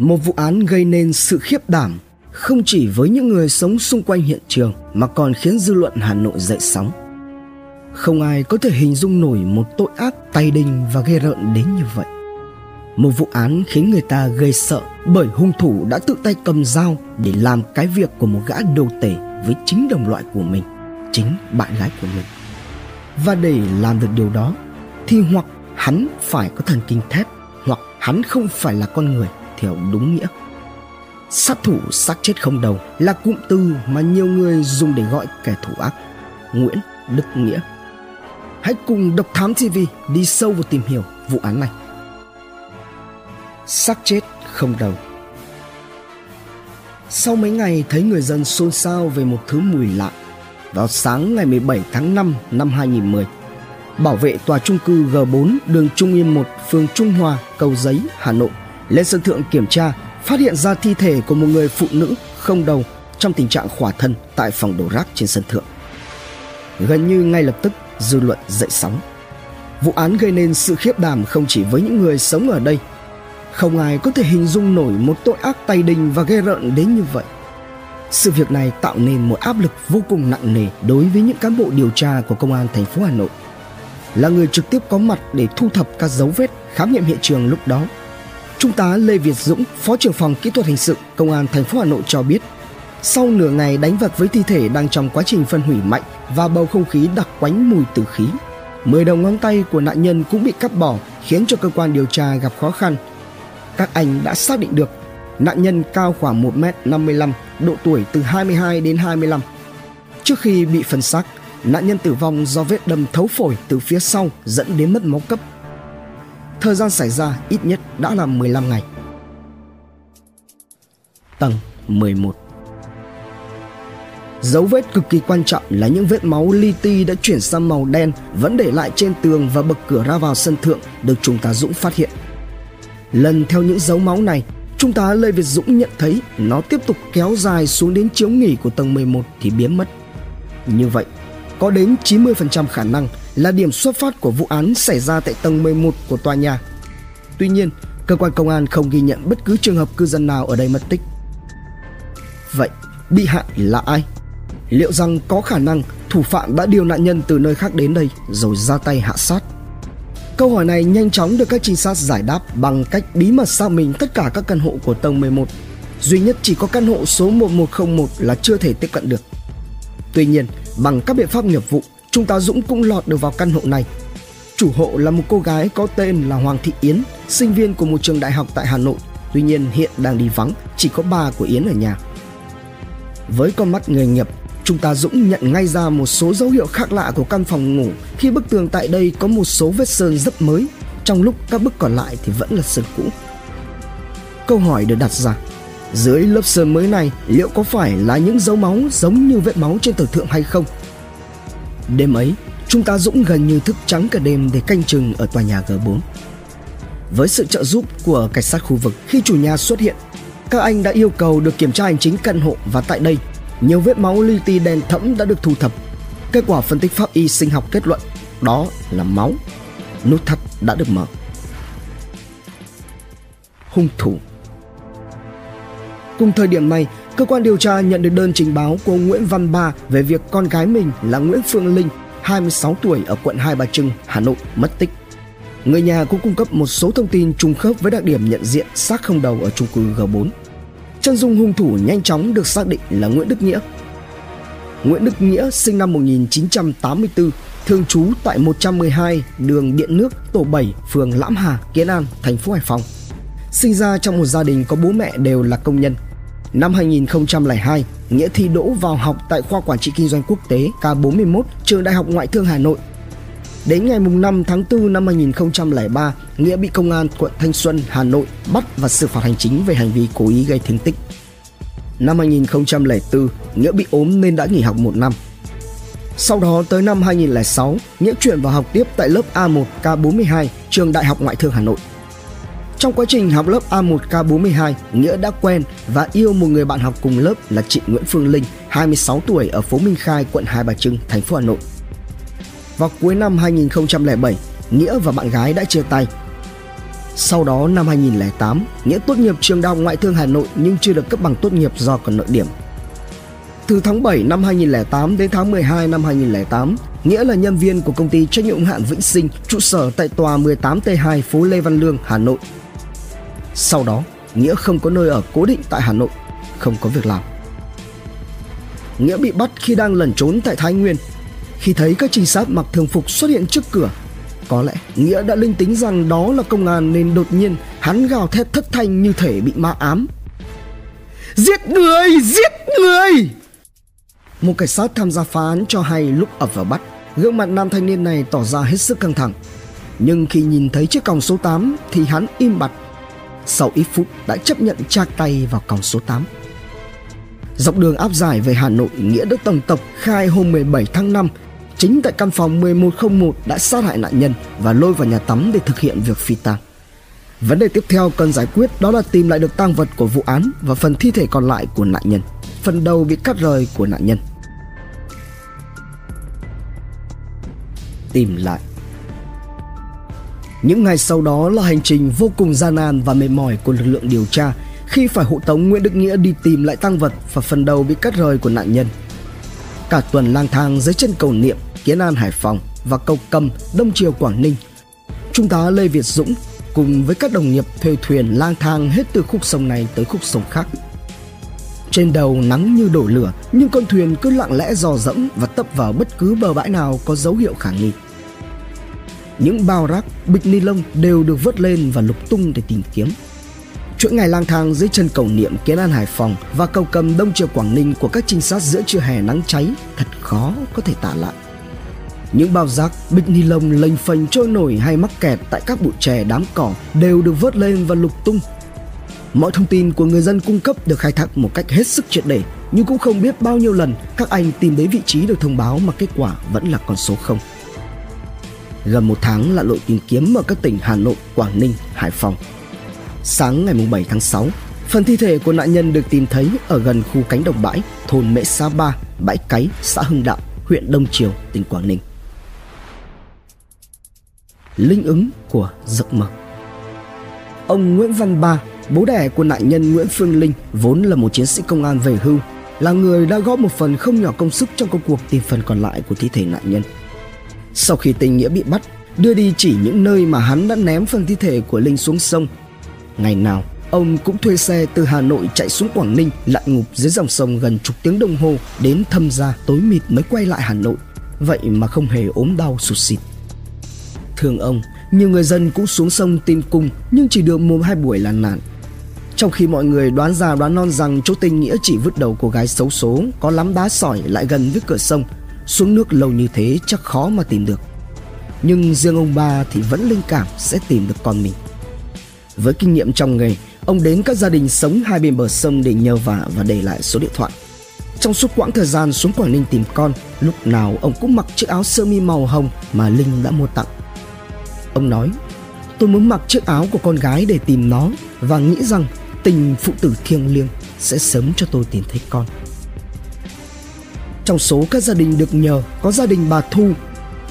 Một vụ án gây nên sự khiếp đảm không chỉ với những người sống xung quanh hiện trường mà còn khiến dư luận Hà Nội dậy sóng. Không ai có thể hình dung nổi một tội ác tay đình và ghê rợn đến như vậy. Một vụ án khiến người ta gây sợ bởi hung thủ đã tự tay cầm dao để làm cái việc của một gã đầu tể với chính đồng loại của mình, chính bạn gái của mình. Và để làm được điều đó thì hoặc hắn phải có thần kinh thép hoặc hắn không phải là con người theo đúng nghĩa. Sát thủ xác chết không đầu là cụm từ mà nhiều người dùng để gọi kẻ thủ ác. Nguyễn Đức Nghĩa. Hãy cùng Độc Thám TV đi sâu vào tìm hiểu vụ án này. Xác chết không đầu Sau mấy ngày thấy người dân xôn xao về một thứ mùi lạ, vào sáng ngày 17 tháng 5 năm 2010, bảo vệ tòa trung cư G4 đường Trung Yên 1, phường Trung Hòa, Cầu Giấy, Hà Nội lên sân thượng kiểm tra, phát hiện ra thi thể của một người phụ nữ không đầu trong tình trạng khỏa thân tại phòng đổ rác trên sân thượng. Gần như ngay lập tức, dư luận dậy sóng. Vụ án gây nên sự khiếp đảm không chỉ với những người sống ở đây. Không ai có thể hình dung nổi một tội ác tay đình và ghê rợn đến như vậy. Sự việc này tạo nên một áp lực vô cùng nặng nề đối với những cán bộ điều tra của công an thành phố Hà Nội. Là người trực tiếp có mặt để thu thập các dấu vết khám nghiệm hiện trường lúc đó Trung tá Lê Việt Dũng, Phó trưởng phòng kỹ thuật hình sự Công an thành phố Hà Nội cho biết, sau nửa ngày đánh vật với thi thể đang trong quá trình phân hủy mạnh và bầu không khí đặc quánh mùi tử khí, mười đầu ngón tay của nạn nhân cũng bị cắt bỏ khiến cho cơ quan điều tra gặp khó khăn. Các anh đã xác định được nạn nhân cao khoảng 1m55, độ tuổi từ 22 đến 25. Trước khi bị phân xác, nạn nhân tử vong do vết đâm thấu phổi từ phía sau dẫn đến mất máu cấp Thời gian xảy ra ít nhất đã là 15 ngày. Tầng 11 Dấu vết cực kỳ quan trọng là những vết máu li ti đã chuyển sang màu đen vẫn để lại trên tường và bậc cửa ra vào sân thượng được chúng ta Dũng phát hiện. Lần theo những dấu máu này, chúng ta Lê Việt Dũng nhận thấy nó tiếp tục kéo dài xuống đến chiếu nghỉ của tầng 11 thì biến mất. Như vậy, có đến 90% khả năng là điểm xuất phát của vụ án xảy ra tại tầng 11 của tòa nhà. Tuy nhiên, cơ quan công an không ghi nhận bất cứ trường hợp cư dân nào ở đây mất tích. Vậy, bị hại là ai? Liệu rằng có khả năng thủ phạm đã điều nạn nhân từ nơi khác đến đây rồi ra tay hạ sát? Câu hỏi này nhanh chóng được các trinh sát giải đáp bằng cách bí mật xác minh tất cả các căn hộ của tầng 11. Duy nhất chỉ có căn hộ số 1101 là chưa thể tiếp cận được. Tuy nhiên, bằng các biện pháp nghiệp vụ, chúng ta Dũng cũng lọt được vào căn hộ này. Chủ hộ là một cô gái có tên là Hoàng Thị Yến, sinh viên của một trường đại học tại Hà Nội. Tuy nhiên hiện đang đi vắng, chỉ có bà của Yến ở nhà. Với con mắt nghề nghiệp, chúng ta Dũng nhận ngay ra một số dấu hiệu khác lạ của căn phòng ngủ khi bức tường tại đây có một số vết sơn rất mới, trong lúc các bức còn lại thì vẫn là sơn cũ. Câu hỏi được đặt ra, dưới lớp sơn mới này liệu có phải là những dấu máu giống như vết máu trên tờ thượng hay không? Đêm ấy, chúng ta Dũng gần như thức trắng cả đêm để canh chừng ở tòa nhà G4. Với sự trợ giúp của cảnh sát khu vực khi chủ nhà xuất hiện, các anh đã yêu cầu được kiểm tra hành chính căn hộ và tại đây, nhiều vết máu li ti đen thẫm đã được thu thập. Kết quả phân tích pháp y sinh học kết luận đó là máu. Nút thắt đã được mở. Hung thủ Cùng thời điểm này, cơ quan điều tra nhận được đơn trình báo của Nguyễn Văn Ba về việc con gái mình là Nguyễn Phương Linh, 26 tuổi ở quận Hai Bà Trưng, Hà Nội mất tích. Người nhà cũng cung cấp một số thông tin trùng khớp với đặc điểm nhận diện xác không đầu ở chung cư G4. Chân dung hung thủ nhanh chóng được xác định là Nguyễn Đức Nghĩa. Nguyễn Đức Nghĩa sinh năm 1984, thường trú tại 112 đường Điện Nước, tổ 7, phường Lãm Hà, Kiến An, thành phố Hải Phòng. Sinh ra trong một gia đình có bố mẹ đều là công nhân, Năm 2002, Nghĩa thi đỗ vào học tại khoa quản trị kinh doanh quốc tế K41 trường Đại học Ngoại thương Hà Nội. Đến ngày 5 tháng 4 năm 2003, Nghĩa bị công an quận Thanh Xuân, Hà Nội bắt và xử phạt hành chính về hành vi cố ý gây thương tích. Năm 2004, Nghĩa bị ốm nên đã nghỉ học một năm. Sau đó tới năm 2006, Nghĩa chuyển vào học tiếp tại lớp A1 K42 trường Đại học Ngoại thương Hà Nội. Trong quá trình học lớp A1K42, Nghĩa đã quen và yêu một người bạn học cùng lớp là chị Nguyễn Phương Linh, 26 tuổi ở phố Minh Khai, quận Hai Bà Trưng, thành phố Hà Nội. Vào cuối năm 2007, Nghĩa và bạn gái đã chia tay. Sau đó năm 2008, Nghĩa tốt nghiệp trường Đại học Ngoại thương Hà Nội nhưng chưa được cấp bằng tốt nghiệp do còn nợ điểm. Từ tháng 7 năm 2008 đến tháng 12 năm 2008, Nghĩa là nhân viên của công ty trách nhiệm hữu hạn Vĩnh Sinh, trụ sở tại tòa 18T2 phố Lê Văn Lương, Hà Nội. Sau đó, Nghĩa không có nơi ở cố định tại Hà Nội, không có việc làm. Nghĩa bị bắt khi đang lẩn trốn tại Thái Nguyên. Khi thấy các trinh sát mặc thường phục xuất hiện trước cửa, có lẽ Nghĩa đã linh tính rằng đó là công an nên đột nhiên hắn gào thét thất thanh như thể bị ma ám. Giết người! Giết người! Một cảnh sát tham gia phá án cho hay lúc ập vào bắt, gương mặt nam thanh niên này tỏ ra hết sức căng thẳng. Nhưng khi nhìn thấy chiếc còng số 8 thì hắn im bặt. Sau ít phút đã chấp nhận tra tay vào còng số 8. Dọc đường áp giải về Hà Nội, Nghĩa đã tổng tộc khai hôm 17 tháng 5 chính tại căn phòng 1101 đã sát hại nạn nhân và lôi vào nhà tắm để thực hiện việc phi tang. Vấn đề tiếp theo cần giải quyết đó là tìm lại được tang vật của vụ án và phần thi thể còn lại của nạn nhân, phần đầu bị cắt rời của nạn nhân. Tìm lại những ngày sau đó là hành trình vô cùng gian nan và mệt mỏi của lực lượng điều tra khi phải hộ tống Nguyễn Đức Nghĩa đi tìm lại tăng vật và phần đầu bị cắt rời của nạn nhân. Cả tuần lang thang dưới chân cầu Niệm, Kiến An Hải Phòng và cầu Cầm, Đông Triều Quảng Ninh. Trung tá Lê Việt Dũng cùng với các đồng nghiệp thuê thuyền lang thang hết từ khúc sông này tới khúc sông khác. Trên đầu nắng như đổ lửa, nhưng con thuyền cứ lặng lẽ dò dẫm và tấp vào bất cứ bờ bãi nào có dấu hiệu khả nghi. Những bao rác, bịch ni lông đều được vớt lên và lục tung để tìm kiếm. Chuỗi ngày lang thang dưới chân cầu niệm kiến an hải phòng và cầu cầm đông triều quảng ninh của các trinh sát giữa trưa hè nắng cháy thật khó có thể tả lại. Những bao rác bịch ni lông lênh phênh trôi nổi hay mắc kẹt tại các bụi chè đám cỏ đều được vớt lên và lục tung. Mọi thông tin của người dân cung cấp được khai thác một cách hết sức triệt để nhưng cũng không biết bao nhiêu lần các anh tìm đến vị trí được thông báo mà kết quả vẫn là con số không gần một tháng lặn lội tìm kiếm ở các tỉnh Hà Nội, Quảng Ninh, Hải Phòng Sáng ngày 7 tháng 6, phần thi thể của nạn nhân được tìm thấy ở gần khu cánh đồng bãi, thôn Mễ Sa Ba, Bãi Cáy, xã Hưng Đạo, huyện Đông Triều, tỉnh Quảng Ninh. Linh ứng của giấc mơ Ông Nguyễn Văn Ba, bố đẻ của nạn nhân Nguyễn Phương Linh, vốn là một chiến sĩ công an về hưu, là người đã góp một phần không nhỏ công sức trong công cuộc tìm phần còn lại của thi thể nạn nhân. Sau khi tình nghĩa bị bắt, đưa đi chỉ những nơi mà hắn đã ném phần thi thể của Linh xuống sông Ngày nào, ông cũng thuê xe từ Hà Nội chạy xuống Quảng Ninh lặn ngụp dưới dòng sông gần chục tiếng đồng hồ đến thâm gia tối mịt mới quay lại Hà Nội. Vậy mà không hề ốm đau sụt xịt. Thương ông, nhiều người dân cũng xuống sông tìm cung nhưng chỉ được một hai buổi là nạn. Trong khi mọi người đoán già đoán non rằng chỗ tình nghĩa chỉ vứt đầu cô gái xấu số có lắm đá sỏi lại gần với cửa sông, xuống nước lâu như thế chắc khó mà tìm được. Nhưng riêng ông ba thì vẫn linh cảm sẽ tìm được con mình. Với kinh nghiệm trong nghề, ông đến các gia đình sống hai bên bờ sông để nhờ vả và để lại số điện thoại. Trong suốt quãng thời gian xuống Quảng Ninh tìm con, lúc nào ông cũng mặc chiếc áo sơ mi màu hồng mà Linh đã mua tặng. Ông nói, tôi muốn mặc chiếc áo của con gái để tìm nó và nghĩ rằng tình phụ tử thiêng liêng sẽ sớm cho tôi tìm thấy con. Trong số các gia đình được nhờ có gia đình bà Thu.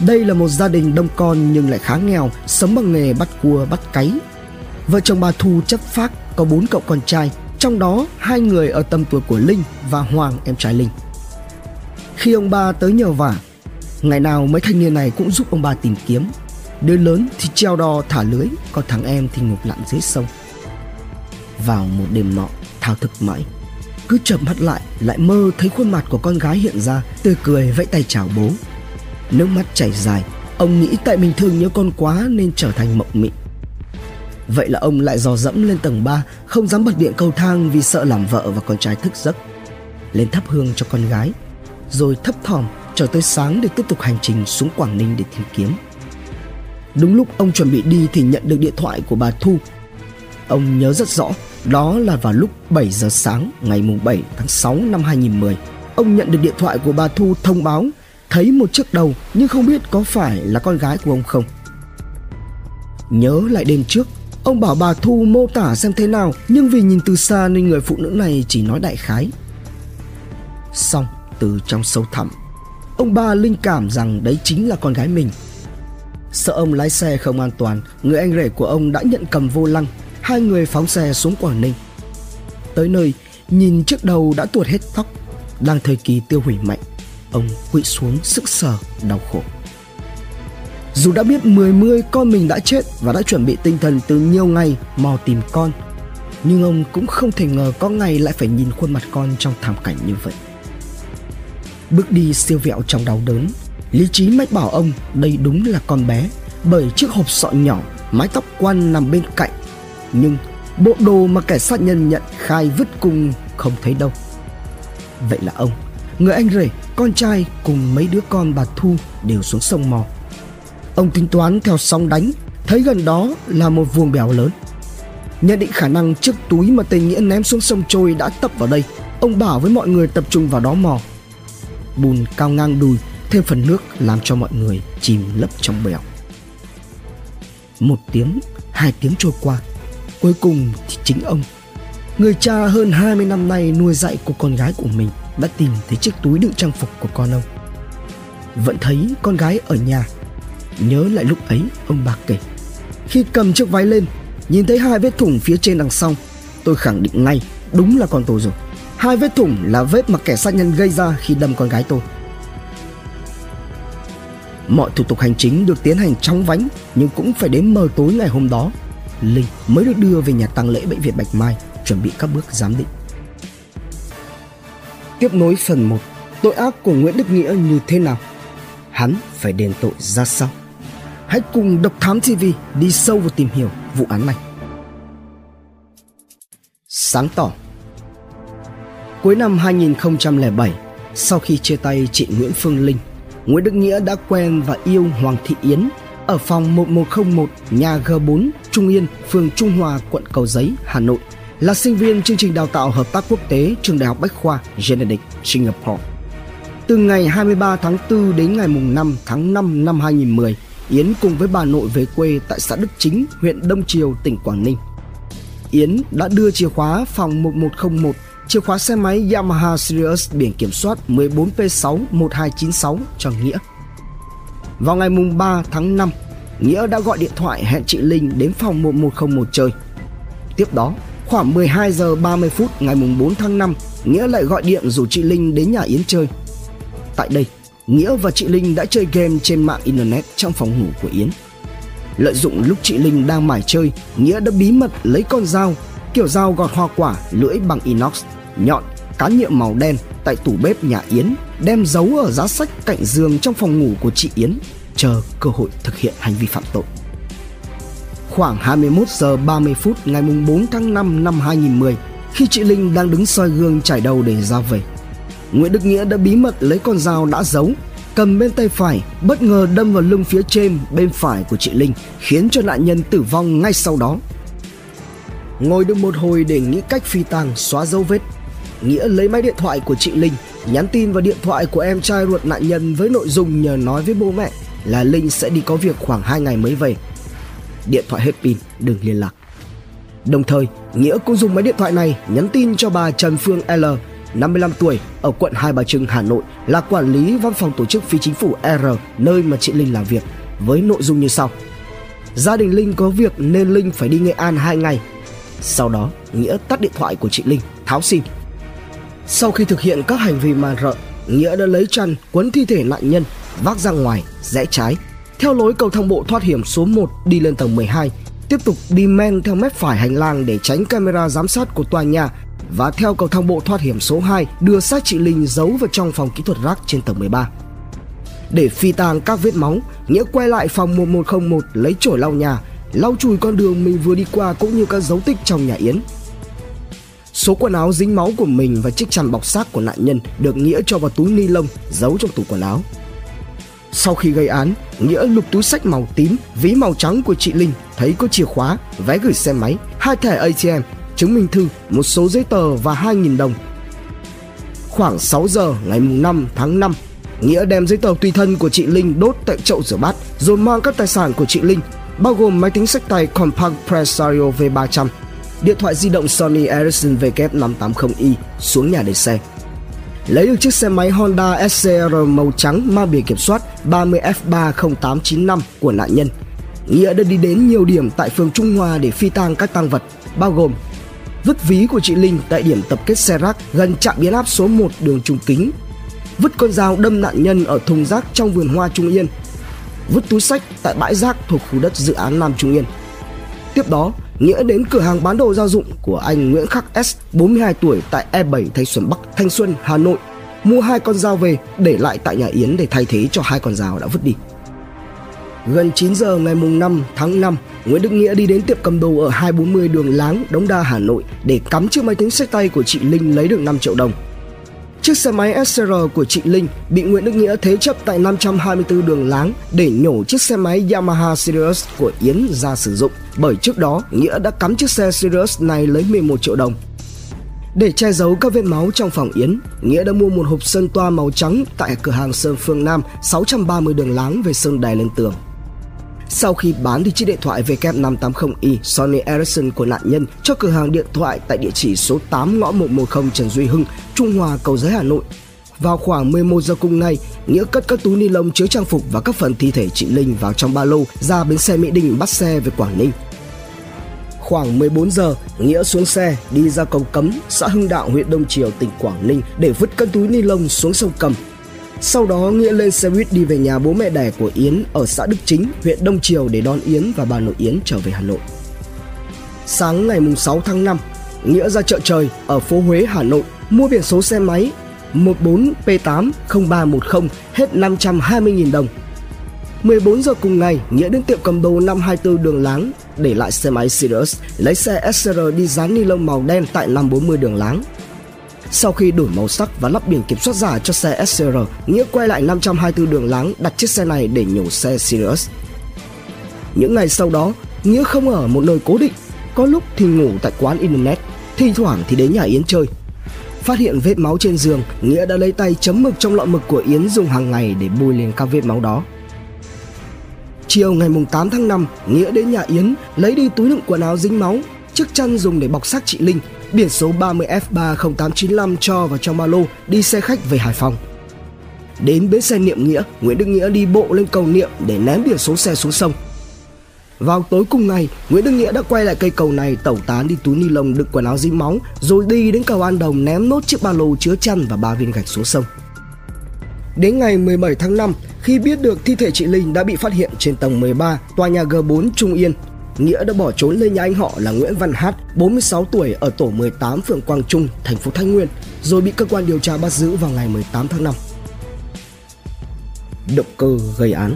Đây là một gia đình đông con nhưng lại khá nghèo, sống bằng nghề bắt cua bắt cáy Vợ chồng bà Thu chấp phác có bốn cậu con trai, trong đó hai người ở tầm tuổi của Linh và Hoàng em trai Linh. Khi ông ba tới nhờ vả, ngày nào mấy thanh niên này cũng giúp ông ba tìm kiếm. Đứa lớn thì treo đò thả lưới, còn thằng em thì ngục lặn dưới sông. Vào một đêm nọ, thao thức mãi, cứ chợp mắt lại lại mơ thấy khuôn mặt của con gái hiện ra, tươi cười vẫy tay chào bố. Nước mắt chảy dài, ông nghĩ tại mình thương nhớ con quá nên trở thành mộng mị. Vậy là ông lại dò dẫm lên tầng 3 Không dám bật điện cầu thang vì sợ làm vợ và con trai thức giấc. Lên thắp hương cho con gái, Rồi thấp thỏm chờ tới sáng để tiếp tục hành trình xuống Quảng Ninh để tìm kiếm. Đúng lúc ông chuẩn bị đi thì nhận được điện thoại của bà Thu. Ông nhớ rất rõ đó là vào lúc 7 giờ sáng ngày 7 tháng 6 năm 2010 Ông nhận được điện thoại của bà Thu thông báo Thấy một chiếc đầu nhưng không biết có phải là con gái của ông không Nhớ lại đêm trước Ông bảo bà Thu mô tả xem thế nào Nhưng vì nhìn từ xa nên người phụ nữ này chỉ nói đại khái Xong từ trong sâu thẳm Ông ba linh cảm rằng đấy chính là con gái mình Sợ ông lái xe không an toàn, người anh rể của ông đã nhận cầm vô lăng. Hai người phóng xe xuống Quảng Ninh. Tới nơi, nhìn chiếc đầu đã tuột hết tóc, đang thời kỳ tiêu hủy mạnh. Ông quỵ xuống sức sờ, đau khổ. Dù đã biết mười mươi con mình đã chết và đã chuẩn bị tinh thần từ nhiều ngày mò tìm con, nhưng ông cũng không thể ngờ có ngày lại phải nhìn khuôn mặt con trong thảm cảnh như vậy. Bước đi siêu vẹo trong đau đớn, lý trí mách bảo ông đây đúng là con bé bởi chiếc hộp sọ nhỏ, mái tóc quan nằm bên cạnh. Nhưng bộ đồ mà kẻ sát nhân nhận khai vứt cùng không thấy đâu. Vậy là ông, người anh rể, con trai cùng mấy đứa con bà Thu đều xuống sông mò. Ông tính toán theo sóng đánh, thấy gần đó là một vuông bèo lớn. Nhận định khả năng chiếc túi mà Tề Nghĩa ném xuống sông trôi đã tập vào đây, ông bảo với mọi người tập trung vào đó mò. Bùn cao ngang đùi, thêm phần nước làm cho mọi người chìm lấp trong bèo. Một tiếng, hai tiếng trôi qua, cuối cùng thì chính ông, người cha hơn 20 năm nay nuôi dạy của con gái của mình đã tìm thấy chiếc túi đựng trang phục của con ông. Vẫn thấy con gái ở nhà. Nhớ lại lúc ấy ông bà kể. Khi cầm chiếc váy lên Nhìn thấy hai vết thủng phía trên đằng sau Tôi khẳng định ngay Đúng là con tôi rồi. Hai vết thủng là vết mà kẻ sát nhân gây ra khi đâm con gái tôi. Mọi thủ tục hành chính được tiến hành trong vánh Nhưng cũng phải đến mờ tối ngày hôm đó. Linh mới được đưa về nhà tang lễ bệnh viện Bạch Mai Chuẩn bị các bước giám định. Tiếp nối phần 1 Tội ác của Nguyễn Đức Nghĩa như thế nào? Hắn phải đền tội ra sao? Hãy cùng Độc Thám TV đi sâu vào tìm hiểu vụ án này. Sáng tỏ. Cuối năm 2007, sau khi chia tay chị Nguyễn Phương Linh, Nguyễn Đức Nghĩa đã quen và yêu Hoàng Thị Yến ở phòng 1101 nhà G4 Trung Yên, phường Trung Hòa, quận Cầu Giấy, Hà Nội, là sinh viên chương trình đào tạo hợp tác quốc tế trường Đại học Bách khoa Genedic, Singapore. Từ ngày 23 tháng 4 đến ngày 5 tháng 5 năm 2010, Yến cùng với bà nội về quê tại xã Đức Chính, huyện Đông Triều, tỉnh Quảng Ninh. Yến đã đưa chìa khóa phòng 1101, chìa khóa xe máy Yamaha Sirius biển kiểm soát 14P61296 cho Nghĩa. Vào ngày mùng 3 tháng 5, Nghĩa đã gọi điện thoại hẹn chị Linh đến phòng 1101 chơi. Tiếp đó, khoảng 12 giờ 30 phút ngày mùng 4 tháng 5, Nghĩa lại gọi điện rủ chị Linh đến nhà Yến chơi. Tại đây, Nghĩa và chị Linh đã chơi game trên mạng Internet trong phòng ngủ của Yến. Lợi dụng lúc chị Linh đang mải chơi, Nghĩa đã bí mật lấy con dao, kiểu dao gọt hoa quả lưỡi bằng inox, nhọn, cán nhựa màu đen tại tủ bếp nhà Yến, đem giấu ở giá sách cạnh giường trong phòng ngủ của chị Yến, chờ cơ hội thực hiện hành vi phạm tội. Khoảng 21 giờ 30 phút ngày 4 tháng 5 năm 2010, khi chị Linh đang đứng soi gương trải đầu để ra về, Nguyễn Đức Nghĩa đã bí mật lấy con dao đã giấu cầm bên tay phải bất ngờ đâm vào lưng phía trên bên phải của chị Linh khiến cho nạn nhân tử vong ngay sau đó. Ngồi được một hồi để nghĩ cách phi tang xóa dấu vết, Nghĩa lấy máy điện thoại của chị Linh nhắn tin vào điện thoại của em trai ruột nạn nhân với nội dung nhờ nói với bố mẹ là Linh sẽ đi có việc khoảng 2 ngày mới về. Điện thoại hết pin, đừng liên lạc. Đồng thời, Nghĩa cũng dùng máy điện thoại này nhắn tin cho bà Trần Phương L 55 tuổi, ở quận Hai Bà Trưng, Hà Nội, là quản lý văn phòng tổ chức phi chính phủ R, nơi mà chị Linh làm việc, với nội dung như sau. Gia đình Linh có việc nên Linh phải đi Nghệ An 2 ngày. Sau đó, Nghĩa tắt điện thoại của chị Linh, tháo sim. Sau khi thực hiện các hành vi man rợ, Nghĩa đã lấy chăn quấn thi thể nạn nhân, vác ra ngoài, rẽ trái, theo lối cầu thang bộ thoát hiểm số 1 đi lên tầng 12, tiếp tục đi men theo mép phải hành lang để tránh camera giám sát của tòa nhà và theo cầu thang bộ thoát hiểm số 2 đưa xác chị Linh giấu vào trong phòng kỹ thuật rác trên tầng 13. Để phi tang các vết máu, Nghĩa quay lại phòng 1101 lấy chổi lau nhà, lau chùi con đường mình vừa đi qua cũng như các dấu tích trong nhà Yến. Số quần áo dính máu của mình và chiếc chăn bọc xác của nạn nhân được Nghĩa cho vào túi ni lông giấu trong tủ quần áo. Sau khi gây án, Nghĩa lục túi sách màu tím, ví màu trắng của chị Linh, thấy có chìa khóa, vé gửi xe máy, hai thẻ ATM chứng minh thư, một số giấy tờ và 2.000 đồng. Khoảng 6 giờ ngày 5 tháng 5, Nghĩa đem giấy tờ tùy thân của chị Linh đốt tại chậu rửa bát rồi mang các tài sản của chị Linh bao gồm máy tính sách tay Compact Presario V300, điện thoại di động Sony Ericsson W580i xuống nhà để xe. lấy được chiếc xe máy Honda SCR màu trắng mang biển kiểm soát 30F30895 của nạn nhân. Nghĩa đã đi đến nhiều điểm tại phường Trung Hòa để phi tang các tăng vật, bao gồm vứt ví của chị Linh tại điểm tập kết xe rác gần trạm biến áp số 1 đường Trung Kính, vứt con dao đâm nạn nhân ở thùng rác trong vườn hoa Trung Yên, vứt túi sách tại bãi rác thuộc khu đất dự án Nam Trung Yên. Tiếp đó, Nghĩa đến cửa hàng bán đồ gia dụng của anh Nguyễn Khắc S, 42 tuổi tại E7 Thanh Xuân Bắc, Thanh Xuân, Hà Nội, mua hai con dao về để lại tại nhà Yến để thay thế cho hai con dao đã vứt đi. Gần 9 giờ ngày mùng 5 tháng 5, Nguyễn Đức Nghĩa đi đến tiệm cầm đồ ở 240 đường Láng, Đống Đa, Hà Nội để cắm chiếc máy tính sách tay của chị Linh lấy được 5 triệu đồng. Chiếc xe máy SR của chị Linh bị Nguyễn Đức Nghĩa thế chấp tại 524 đường Láng để nhổ chiếc xe máy Yamaha Sirius của Yến ra sử dụng bởi trước đó Nghĩa đã cắm chiếc xe Sirius này lấy 11 triệu đồng. Để che giấu các vết máu trong phòng Yến, Nghĩa đã mua một hộp sơn toa màu trắng tại cửa hàng Sơn Phương Nam 630 đường Láng về sơn đài lên tường. Sau khi bán đi chiếc điện thoại W580i Sony Ericsson của nạn nhân cho cửa hàng điện thoại tại địa chỉ số 8 ngõ 110 Trần Duy Hưng, Trung Hòa, Cầu Giấy, Hà Nội. Vào khoảng 11 giờ cùng ngày, Nghĩa cất các túi ni lông chứa trang phục và các phần thi thể chị Linh vào trong ba lô ra bến xe Mỹ Đình bắt xe về Quảng Ninh. Khoảng 14 giờ, Nghĩa xuống xe đi ra cầu Cấm, xã Hưng Đạo, huyện Đông Triều, tỉnh Quảng Ninh để vứt các túi ni lông xuống sông Cầm sau đó Nghĩa lên xe buýt đi về nhà bố mẹ đẻ của Yến ở xã Đức Chính, huyện Đông Triều để đón Yến và bà nội Yến trở về Hà Nội. Sáng ngày 6 tháng 5, Nghĩa ra chợ trời ở phố Huế, Hà Nội mua biển số xe máy 14P80310 hết 520.000 đồng. 14 giờ cùng ngày, Nghĩa đến tiệm cầm đồ 524 đường Láng để lại xe máy Sirius, lấy xe SR đi dán ni lông màu đen tại 540 đường Láng. Sau khi đổi màu sắc và lắp biển kiểm soát giả cho xe SCR, Nghĩa quay lại 524 đường láng đặt chiếc xe này để nhổ xe Sirius. Những ngày sau đó, Nghĩa không ở một nơi cố định, có lúc thì ngủ tại quán internet, thi thoảng thì đến nhà Yến chơi. Phát hiện vết máu trên giường, Nghĩa đã lấy tay chấm mực trong lọ mực của Yến dùng hàng ngày để bôi lên các vết máu đó. Chiều ngày 8 tháng 5, Nghĩa đến nhà Yến lấy đi túi đựng quần áo dính máu, chiếc chăn dùng để bọc xác chị Linh biển số 30F30895 cho vào trong ba lô đi xe khách về Hải Phòng. Đến bến xe Niệm Nghĩa, Nguyễn Đức Nghĩa đi bộ lên cầu Niệm để ném biển số xe xuống sông. Vào tối cùng ngày, Nguyễn Đức Nghĩa đã quay lại cây cầu này tẩu tán đi túi ni lông đựng quần áo dính máu rồi đi đến cầu An Đồng ném nốt chiếc ba lô chứa chăn và ba viên gạch xuống sông. Đến ngày 17 tháng 5, khi biết được thi thể chị Linh đã bị phát hiện trên tầng 13 tòa nhà G4 Trung Yên, Nghĩa đã bỏ trốn lên nhà anh họ là Nguyễn Văn Hát, 46 tuổi ở tổ 18 phường Quang Trung, thành phố Thái Nguyên, rồi bị cơ quan điều tra bắt giữ vào ngày 18 tháng 5. Động cơ gây án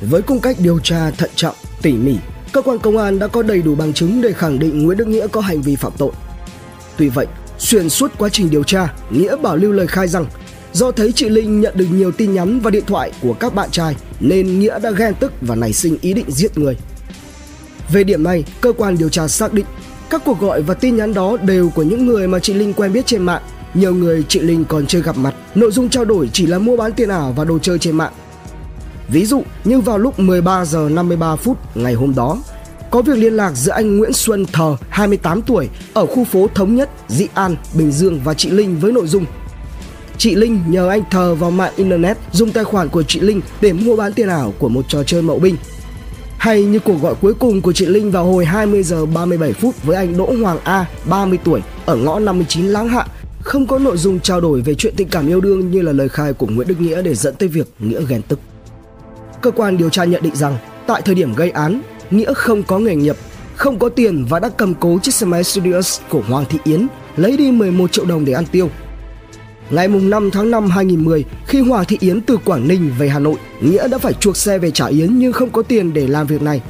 Với cung cách điều tra thận trọng, tỉ mỉ, cơ quan công an đã có đầy đủ bằng chứng để khẳng định Nguyễn Đức Nghĩa có hành vi phạm tội. Tuy vậy, xuyên suốt quá trình điều tra, Nghĩa bảo lưu lời khai rằng Do thấy chị Linh nhận được nhiều tin nhắn và điện thoại của các bạn trai nên Nghĩa đã ghen tức và nảy sinh ý định giết người. Về điểm này, cơ quan điều tra xác định các cuộc gọi và tin nhắn đó đều của những người mà chị Linh quen biết trên mạng. Nhiều người chị Linh còn chưa gặp mặt, nội dung trao đổi chỉ là mua bán tiền ảo và đồ chơi trên mạng. Ví dụ như vào lúc 13 giờ 53 phút ngày hôm đó, có việc liên lạc giữa anh Nguyễn Xuân Thờ, 28 tuổi, ở khu phố Thống Nhất, Dị An, Bình Dương và chị Linh với nội dung Chị Linh nhờ anh Thờ vào mạng Internet dùng tài khoản của chị Linh để mua bán tiền ảo của một trò chơi mậu binh. Hay như cuộc gọi cuối cùng của chị Linh vào hồi 20 giờ 37 phút với anh Đỗ Hoàng A, 30 tuổi, ở ngõ 59 Láng Hạ, không có nội dung trao đổi về chuyện tình cảm yêu đương như là lời khai của Nguyễn Đức Nghĩa để dẫn tới việc Nghĩa ghen tức. Cơ quan điều tra nhận định rằng tại thời điểm gây án, Nghĩa không có nghề nghiệp, không có tiền và đã cầm cố chiếc xe máy Studios của Hoàng Thị Yến lấy đi 11 triệu đồng để ăn tiêu Ngày 5 tháng 5 2010, khi Hoàng Thị Yến từ Quảng Ninh về Hà Nội, Nghĩa đã phải chuộc xe về trả Yến nhưng không có tiền để làm việc này.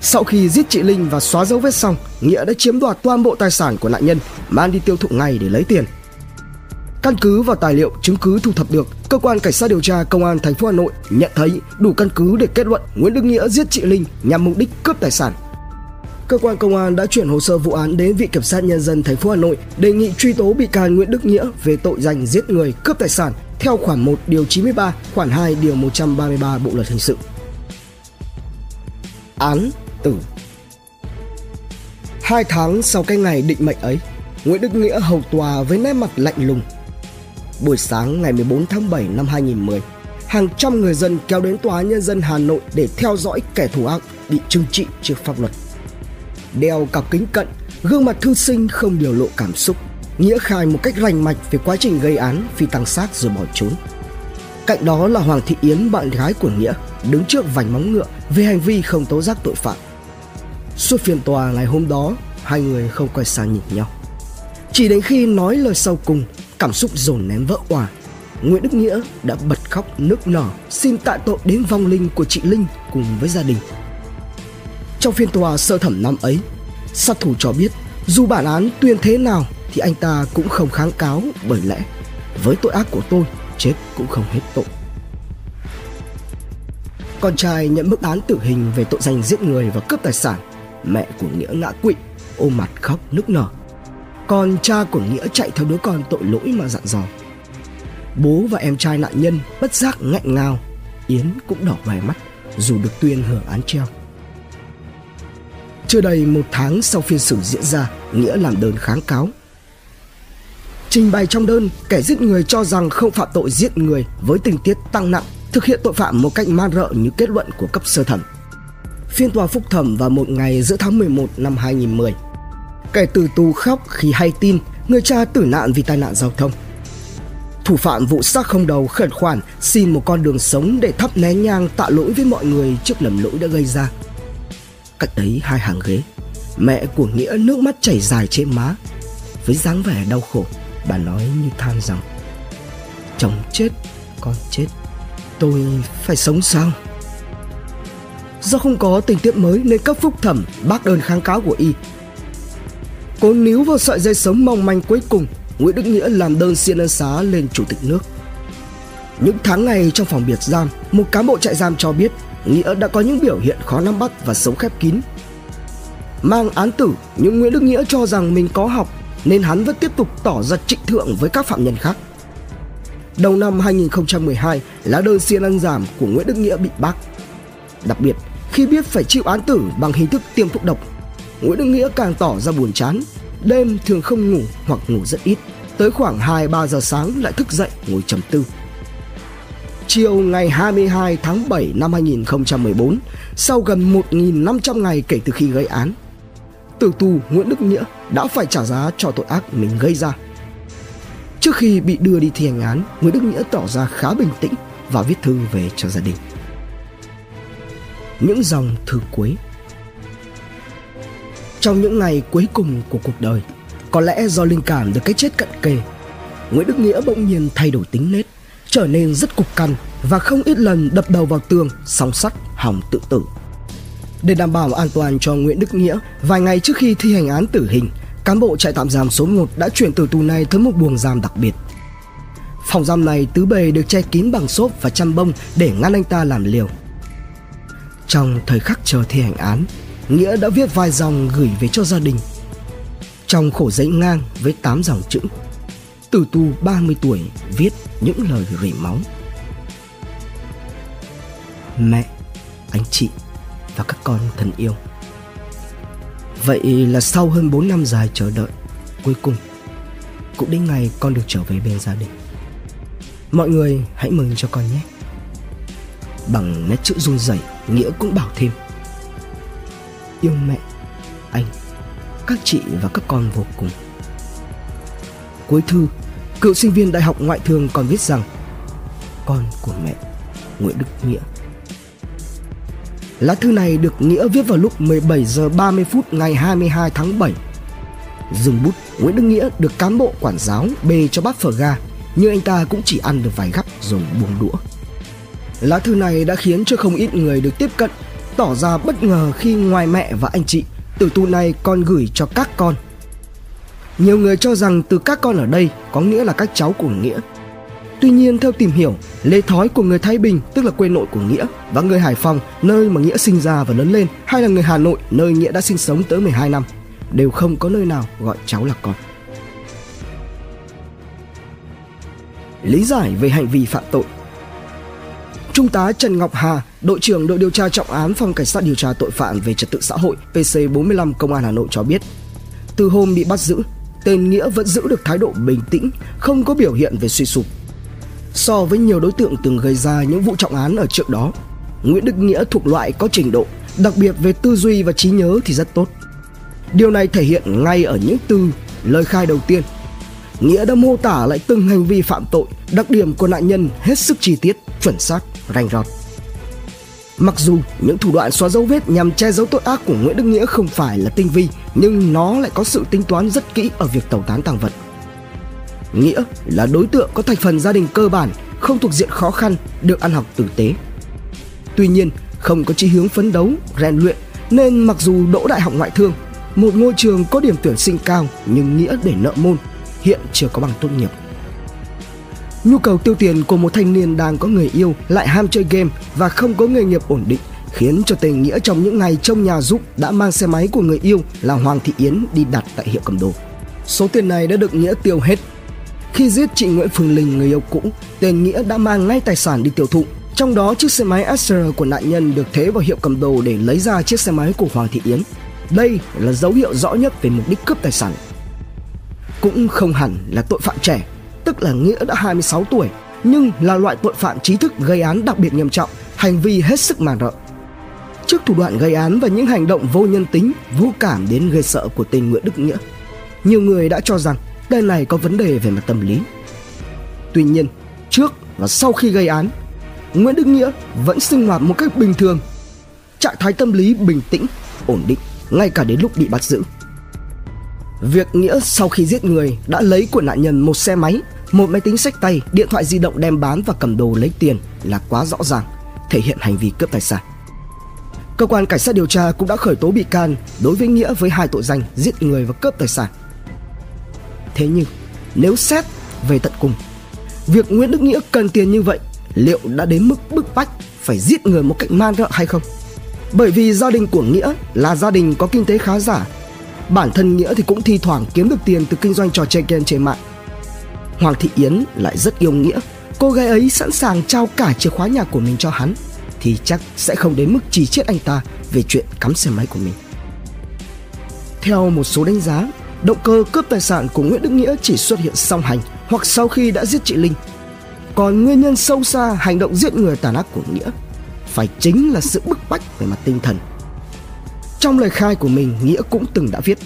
Sau khi giết chị Linh và xóa dấu vết xong, Nghĩa đã chiếm đoạt toàn bộ tài sản của nạn nhân, mang đi tiêu thụ ngay để lấy tiền. Căn cứ vào tài liệu chứng cứ thu thập được, cơ quan cảnh sát điều tra công an thành phố Hà Nội nhận thấy đủ căn cứ để kết luận Nguyễn Đức Nghĩa giết chị Linh nhằm mục đích cướp tài sản cơ quan công an đã chuyển hồ sơ vụ án đến Viện Kiểm sát Nhân dân thành phố Hà Nội đề nghị truy tố bị can Nguyễn Đức Nghĩa về tội danh giết người, cướp tài sản theo khoản 1 điều 93, khoản 2 điều 133 Bộ luật hình sự. Án tử Hai tháng sau cái ngày định mệnh ấy, Nguyễn Đức Nghĩa hầu tòa với nét mặt lạnh lùng. Buổi sáng ngày 14 tháng 7 năm 2010, hàng trăm người dân kéo đến Tòa Nhân dân Hà Nội để theo dõi kẻ thù ác bị trừng trị trước pháp luật. Đeo cặp kính cận, gương mặt thư sinh không biểu lộ cảm xúc, Nghĩa khai một cách rành mạch về quá trình gây án phi tăng sát rồi bỏ trốn. Cạnh đó là Hoàng Thị Yến, bạn gái của Nghĩa, đứng trước vành móng ngựa về hành vi không tố giác tội phạm. Suốt phiên tòa ngày hôm đó, hai người không quay sang nhìn nhau. Chỉ đến khi nói lời sau cùng, cảm xúc dồn nén vỡ òa. Nguyễn Đức Nghĩa đã bật khóc nức nở xin tạ tội đến vong linh của chị Linh cùng với gia đình. Trong phiên tòa sơ thẩm năm ấy, sát thủ cho biết dù bản án tuyên thế nào thì anh ta cũng không kháng cáo bởi lẽ với tội ác của tôi chết cũng không hết tội. Con trai nhận mức án tử hình về tội danh giết người và cướp tài sản. Mẹ của Nghĩa ngã quỵ, ôm mặt khóc nức nở. Còn cha của Nghĩa chạy theo đứa con tội lỗi mà dặn dò. Bố và em trai nạn nhân bất giác ngạnh ngào, Yến cũng đỏ vài mắt dù được tuyên hưởng án treo. Chưa đầy một tháng sau phiên xử diễn ra, Nghĩa làm đơn kháng cáo Trình bày trong đơn, kẻ giết người cho rằng không phạm tội giết người với tình tiết tăng nặng, thực hiện tội phạm một cách man rợ như kết luận của cấp sơ thẩm. Phiên tòa phúc thẩm vào một ngày giữa tháng 11 năm 2010. Kẻ tử tù khóc khi hay tin người cha tử nạn vì tai nạn giao thông. Thủ phạm vụ xác không đầu khẩn khoản xin một con đường sống để thắp nén nhang tạ lỗi với mọi người trước lầm lỗi đã gây ra. Cách đấy hai hàng ghế, mẹ của Nghĩa nước mắt chảy dài trên má với dáng vẻ đau khổ bà nói như than rằng chồng chết con chết tôi phải sống sao? Do không có tình tiết mới nên cấp phúc thẩm bác đơn kháng cáo của y. Cố níu vào sợi dây sống mong manh cuối cùng nguyễn đức nghĩa làm đơn xin ân xá lên chủ tịch nước. Những tháng ngày trong phòng biệt giam một cán bộ trại giam cho biết nghĩa đã có những biểu hiện khó nắm bắt và sống khép kín mang án tử nhưng nguyễn đức nghĩa cho rằng mình có học nên hắn vẫn tiếp tục tỏ ra trịnh thượng với các phạm nhân khác. Đầu năm 2012, lá đơn xin ăn giảm của Nguyễn Đức Nghĩa bị bác. Đặc biệt, khi biết phải chịu án tử bằng hình thức tiêm thuốc độc, Nguyễn Đức Nghĩa càng tỏ ra buồn chán, đêm thường không ngủ hoặc ngủ rất ít, tới khoảng 2-3 giờ sáng lại thức dậy ngồi trầm tư. Chiều ngày 22 tháng 7 năm 2014, sau gần 1.500 ngày kể từ khi gây án, tử tù Nguyễn Đức Nghĩa đã phải trả giá cho tội ác mình gây ra. Trước khi bị đưa đi thi hành án, Nguyễn Đức Nghĩa tỏ ra khá bình tĩnh và viết thư về cho gia đình. Những dòng thư cuối Trong những ngày cuối cùng của cuộc đời, có lẽ do linh cảm được cái chết cận kề, Nguyễn Đức Nghĩa bỗng nhiên thay đổi tính nết, trở nên rất cục cằn và không ít lần đập đầu vào tường, song sắt, hỏng tự tử. Để đảm bảo an toàn cho Nguyễn Đức Nghĩa, vài ngày trước khi thi hành án tử hình, cán bộ trại tạm giam số 1 đã chuyển từ tù này tới một buồng giam đặc biệt. Phòng giam này tứ bề được che kín bằng xốp và chăn bông để ngăn anh ta làm liều. Trong thời khắc chờ thi hành án, Nghĩa đã viết vài dòng gửi về cho gia đình. Trong khổ giấy ngang với 8 dòng chữ, tử tù 30 tuổi viết những lời rỉ máu. Mẹ, anh chị và các con thân yêu. Vậy là sau hơn 4 năm dài chờ đợi, cuối cùng cũng đến ngày con được trở về bên gia đình. Mọi người hãy mừng cho con nhé. Bằng nét chữ run rẩy, Nghĩa cũng bảo thêm. Yêu mẹ, anh, các chị và các con vô cùng. Cuối thư, cựu sinh viên Đại học Ngoại thương còn viết rằng Con của mẹ, Nguyễn Đức Nghĩa Lá thư này được Nghĩa viết vào lúc 17 giờ 30 phút ngày 22 tháng 7. Dừng bút, Nguyễn Đức Nghĩa được cán bộ quản giáo bê cho bát phở ga, nhưng anh ta cũng chỉ ăn được vài gắp rồi buông đũa. Lá thư này đã khiến cho không ít người được tiếp cận, tỏ ra bất ngờ khi ngoài mẹ và anh chị, tử tù này còn gửi cho các con. Nhiều người cho rằng từ các con ở đây có nghĩa là các cháu của Nghĩa Tuy nhiên theo tìm hiểu, lễ thói của người Thái Bình tức là quê nội của Nghĩa và người Hải Phòng nơi mà Nghĩa sinh ra và lớn lên hay là người Hà Nội nơi Nghĩa đã sinh sống tới 12 năm đều không có nơi nào gọi cháu là con. Lý giải về hành vi phạm tội Trung tá Trần Ngọc Hà, đội trưởng đội điều tra trọng án phòng cảnh sát điều tra tội phạm về trật tự xã hội PC45 Công an Hà Nội cho biết, từ hôm bị bắt giữ, tên Nghĩa vẫn giữ được thái độ bình tĩnh, không có biểu hiện về suy sụp. So với nhiều đối tượng từng gây ra những vụ trọng án ở trước đó, Nguyễn Đức Nghĩa thuộc loại có trình độ, đặc biệt về tư duy và trí nhớ thì rất tốt. Điều này thể hiện ngay ở những từ, lời khai đầu tiên. Nghĩa đã mô tả lại từng hành vi phạm tội, đặc điểm của nạn nhân hết sức chi tiết, chuẩn xác, rành rọt. Mặc dù những thủ đoạn xóa dấu vết nhằm che giấu tội ác của Nguyễn Đức Nghĩa không phải là tinh vi, nhưng nó lại có sự tính toán rất kỹ ở việc tẩu tán tăng vật. Nghĩa là đối tượng có thành phần gia đình cơ bản, không thuộc diện khó khăn, được ăn học tử tế. Tuy nhiên, không có chí hướng phấn đấu, rèn luyện nên mặc dù đỗ đại học ngoại thương, một ngôi trường có điểm tuyển sinh cao nhưng Nghĩa để nợ môn, hiện chưa có bằng tốt nghiệp. Nhu cầu tiêu tiền của một thanh niên đang có người yêu lại ham chơi game và không có nghề nghiệp ổn định khiến cho Tề Nghĩa trong những ngày trong nhà giúp đã mang xe máy của người yêu là Hoàng Thị Yến đi đặt tại hiệu cầm đồ. Số tiền này đã được Nghĩa tiêu hết. Khi giết chị Nguyễn Phương Linh người yêu cũ, tên Nghĩa đã mang ngay tài sản đi tiêu thụ. Trong đó chiếc xe máy Acer của nạn nhân được thế vào hiệu cầm đồ để lấy ra chiếc xe máy của Hoàng Thị Yến. Đây là dấu hiệu rõ nhất về mục đích cướp tài sản. Cũng không hẳn là tội phạm trẻ tức là Nghĩa đã 26 tuổi, nhưng là loại tội phạm trí thức gây án đặc biệt nghiêm trọng, hành vi hết sức màn rợ. Trước thủ đoạn gây án và những hành động vô nhân tính, vô cảm đến gây sợ của tên Nguyễn Đức Nghĩa, nhiều người đã cho rằng tên này có vấn đề về mặt tâm lý. Tuy nhiên, trước và sau khi gây án, Nguyễn Đức Nghĩa vẫn sinh hoạt một cách bình thường, trạng thái tâm lý bình tĩnh, ổn định ngay cả đến lúc bị bắt giữ. Việc Nghĩa sau khi giết người đã lấy của nạn nhân một xe máy, một máy tính sách tay, điện thoại di động đem bán và cầm đồ lấy tiền là quá rõ ràng, thể hiện hành vi cướp tài sản. Cơ quan cảnh sát điều tra cũng đã khởi tố bị can đối với Nghĩa với hai tội danh giết người và cướp tài sản. Thế nhưng, nếu xét về tận cùng, việc Nguyễn Đức Nghĩa cần tiền như vậy liệu đã đến mức bức bách phải giết người một cách man rợ hay không? Bởi vì gia đình của Nghĩa là gia đình có kinh tế khá giả Bản thân Nghĩa thì cũng thi thoảng kiếm được tiền từ kinh doanh trò chơi game trên mạng. Hoàng Thị Yến lại rất yêu Nghĩa. Cô gái ấy sẵn sàng trao cả chìa khóa nhà của mình cho hắn thì chắc sẽ không đến mức chỉ chết anh ta về chuyện cắm xe máy của mình. Theo một số đánh giá, động cơ cướp tài sản của Nguyễn Đức Nghĩa chỉ xuất hiện song hành hoặc sau khi đã giết chị Linh. Còn nguyên nhân sâu xa hành động giết người tàn ác của Nghĩa phải chính là sự bức bách về mặt tinh thần trong lời khai của mình, Nghĩa cũng từng đã viết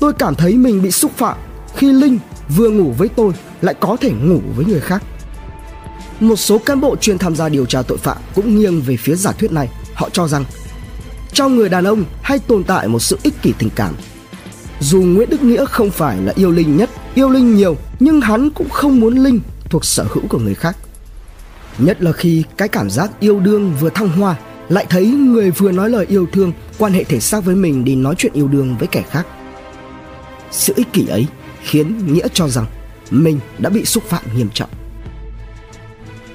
Tôi cảm thấy mình bị xúc phạm khi Linh vừa ngủ với tôi lại có thể ngủ với người khác. Một số cán bộ chuyên tham gia điều tra tội phạm cũng nghiêng về phía giả thuyết này. Họ cho rằng trong người đàn ông hay tồn tại một sự ích kỷ tình cảm. Dù Nguyễn Đức Nghĩa không phải là yêu Linh nhất, yêu Linh nhiều, nhưng hắn cũng không muốn Linh thuộc sở hữu của người khác. Nhất là khi cái cảm giác yêu đương vừa thăng hoa lại thấy người vừa nói lời yêu thương, quan hệ thể xác với mình đi nói chuyện yêu đương với kẻ khác. Sự ích kỷ ấy khiến nghĩa cho rằng mình đã bị xúc phạm nghiêm trọng.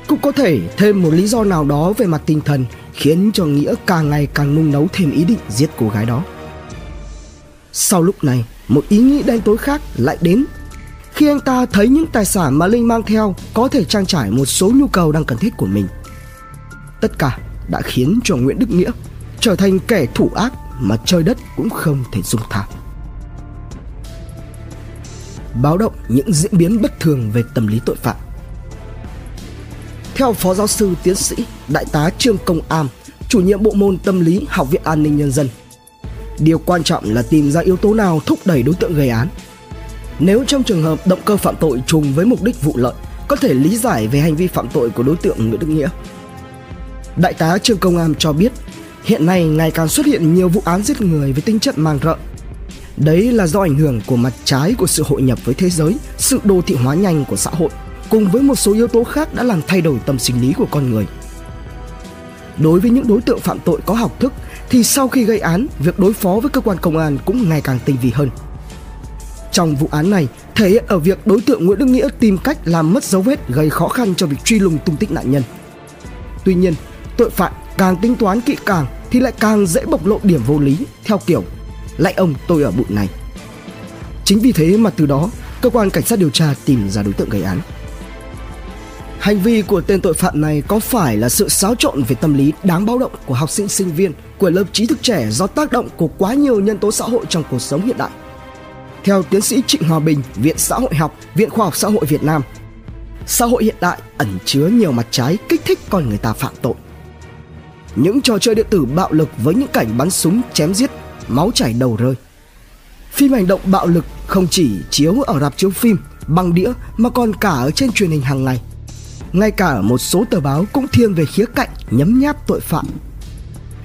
Cũng có thể thêm một lý do nào đó về mặt tinh thần khiến cho nghĩa càng ngày càng nung nấu thêm ý định giết cô gái đó. Sau lúc này, một ý nghĩ đen tối khác lại đến. Khi anh ta thấy những tài sản mà linh mang theo có thể trang trải một số nhu cầu đang cần thiết của mình. Tất cả đã khiến cho Nguyễn Đức Nghĩa trở thành kẻ thủ ác mà trời đất cũng không thể dung tha. Báo động những diễn biến bất thường về tâm lý tội phạm. Theo Phó Giáo sư Tiến sĩ Đại tá Trương Công Am, chủ nhiệm bộ môn tâm lý Học viện An ninh Nhân dân, điều quan trọng là tìm ra yếu tố nào thúc đẩy đối tượng gây án. Nếu trong trường hợp động cơ phạm tội trùng với mục đích vụ lợi, có thể lý giải về hành vi phạm tội của đối tượng Nguyễn Đức Nghĩa Đại tá Trương Công Am cho biết, hiện nay ngày càng xuất hiện nhiều vụ án giết người với tính chất mang rợ. Đấy là do ảnh hưởng của mặt trái của sự hội nhập với thế giới, sự đô thị hóa nhanh của xã hội, cùng với một số yếu tố khác đã làm thay đổi tâm sinh lý của con người. Đối với những đối tượng phạm tội có học thức thì sau khi gây án, việc đối phó với cơ quan công an cũng ngày càng tinh vi hơn. Trong vụ án này, thể hiện ở việc đối tượng Nguyễn Đức Nghĩa tìm cách làm mất dấu vết gây khó khăn cho việc truy lùng tung tích nạn nhân. Tuy nhiên, tội phạm càng tính toán kỹ càng thì lại càng dễ bộc lộ điểm vô lý theo kiểu lại ông tôi ở bụi này. Chính vì thế mà từ đó cơ quan cảnh sát điều tra tìm ra đối tượng gây án. Hành vi của tên tội phạm này có phải là sự xáo trộn về tâm lý đáng báo động của học sinh sinh viên, của lớp trí thức trẻ do tác động của quá nhiều nhân tố xã hội trong cuộc sống hiện đại? Theo tiến sĩ Trịnh Hòa Bình, Viện Xã hội học, Viện Khoa học Xã hội Việt Nam, xã hội hiện đại ẩn chứa nhiều mặt trái kích thích con người ta phạm tội. Những trò chơi điện tử bạo lực với những cảnh bắn súng chém giết, máu chảy đầu rơi. Phim hành động bạo lực không chỉ chiếu ở rạp chiếu phim, băng đĩa mà còn cả ở trên truyền hình hàng ngày. Ngay cả ở một số tờ báo cũng thiên về khía cạnh nhấm nháp tội phạm.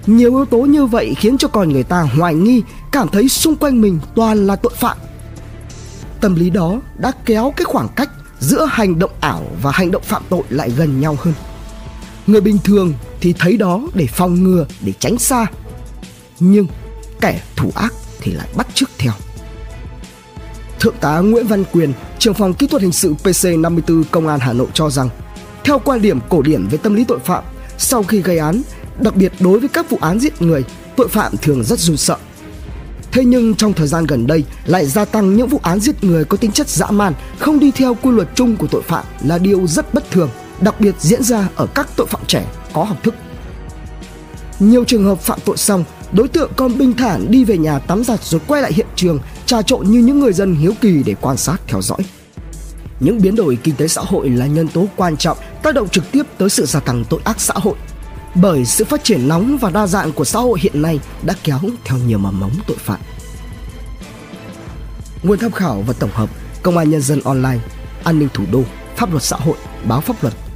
Nhiều yếu tố như vậy khiến cho con người ta hoài nghi, cảm thấy xung quanh mình toàn là tội phạm. Tâm lý đó đã kéo cái khoảng cách giữa hành động ảo và hành động phạm tội lại gần nhau hơn. Người bình thường thì thấy đó để phòng ngừa, để tránh xa. Nhưng kẻ thủ ác thì lại bắt chước theo. Thượng tá Nguyễn Văn Quyền, trưởng phòng kỹ thuật hình sự PC54 Công an Hà Nội cho rằng, theo quan điểm cổ điển về tâm lý tội phạm, sau khi gây án, đặc biệt đối với các vụ án giết người, tội phạm thường rất run sợ. Thế nhưng trong thời gian gần đây lại gia tăng những vụ án giết người có tính chất dã man, không đi theo quy luật chung của tội phạm là điều rất bất thường, đặc biệt diễn ra ở các tội phạm trẻ có học thức. Nhiều trường hợp phạm tội xong, đối tượng còn bình thản đi về nhà tắm giặt rồi quay lại hiện trường, trà trộn như những người dân hiếu kỳ để quan sát theo dõi. Những biến đổi kinh tế xã hội là nhân tố quan trọng tác động trực tiếp tới sự gia tăng tội ác xã hội. Bởi sự phát triển nóng và đa dạng của xã hội hiện nay đã kéo theo nhiều mầm mống tội phạm. Nguồn tham khảo và tổng hợp Công an Nhân dân Online, An ninh Thủ đô, Pháp luật xã hội, Báo Pháp luật,